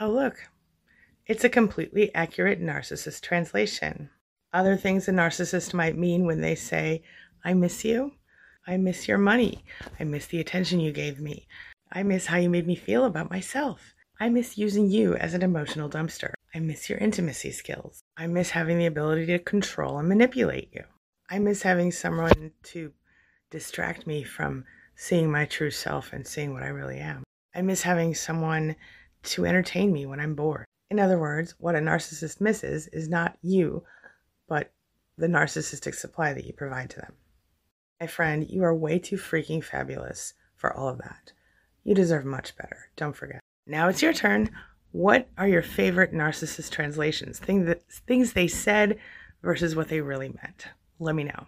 Oh, look, it's a completely accurate narcissist translation. Other things a narcissist might mean when they say, I miss you. I miss your money. I miss the attention you gave me. I miss how you made me feel about myself. I miss using you as an emotional dumpster. I miss your intimacy skills. I miss having the ability to control and manipulate you. I miss having someone to distract me from seeing my true self and seeing what I really am. I miss having someone to entertain me when I'm bored. In other words, what a narcissist misses is not you, but the narcissistic supply that you provide to them. My friend, you are way too freaking fabulous for all of that. You deserve much better. Don't forget. Now it's your turn. What are your favorite narcissist translations? Things that things they said versus what they really meant. Let me know.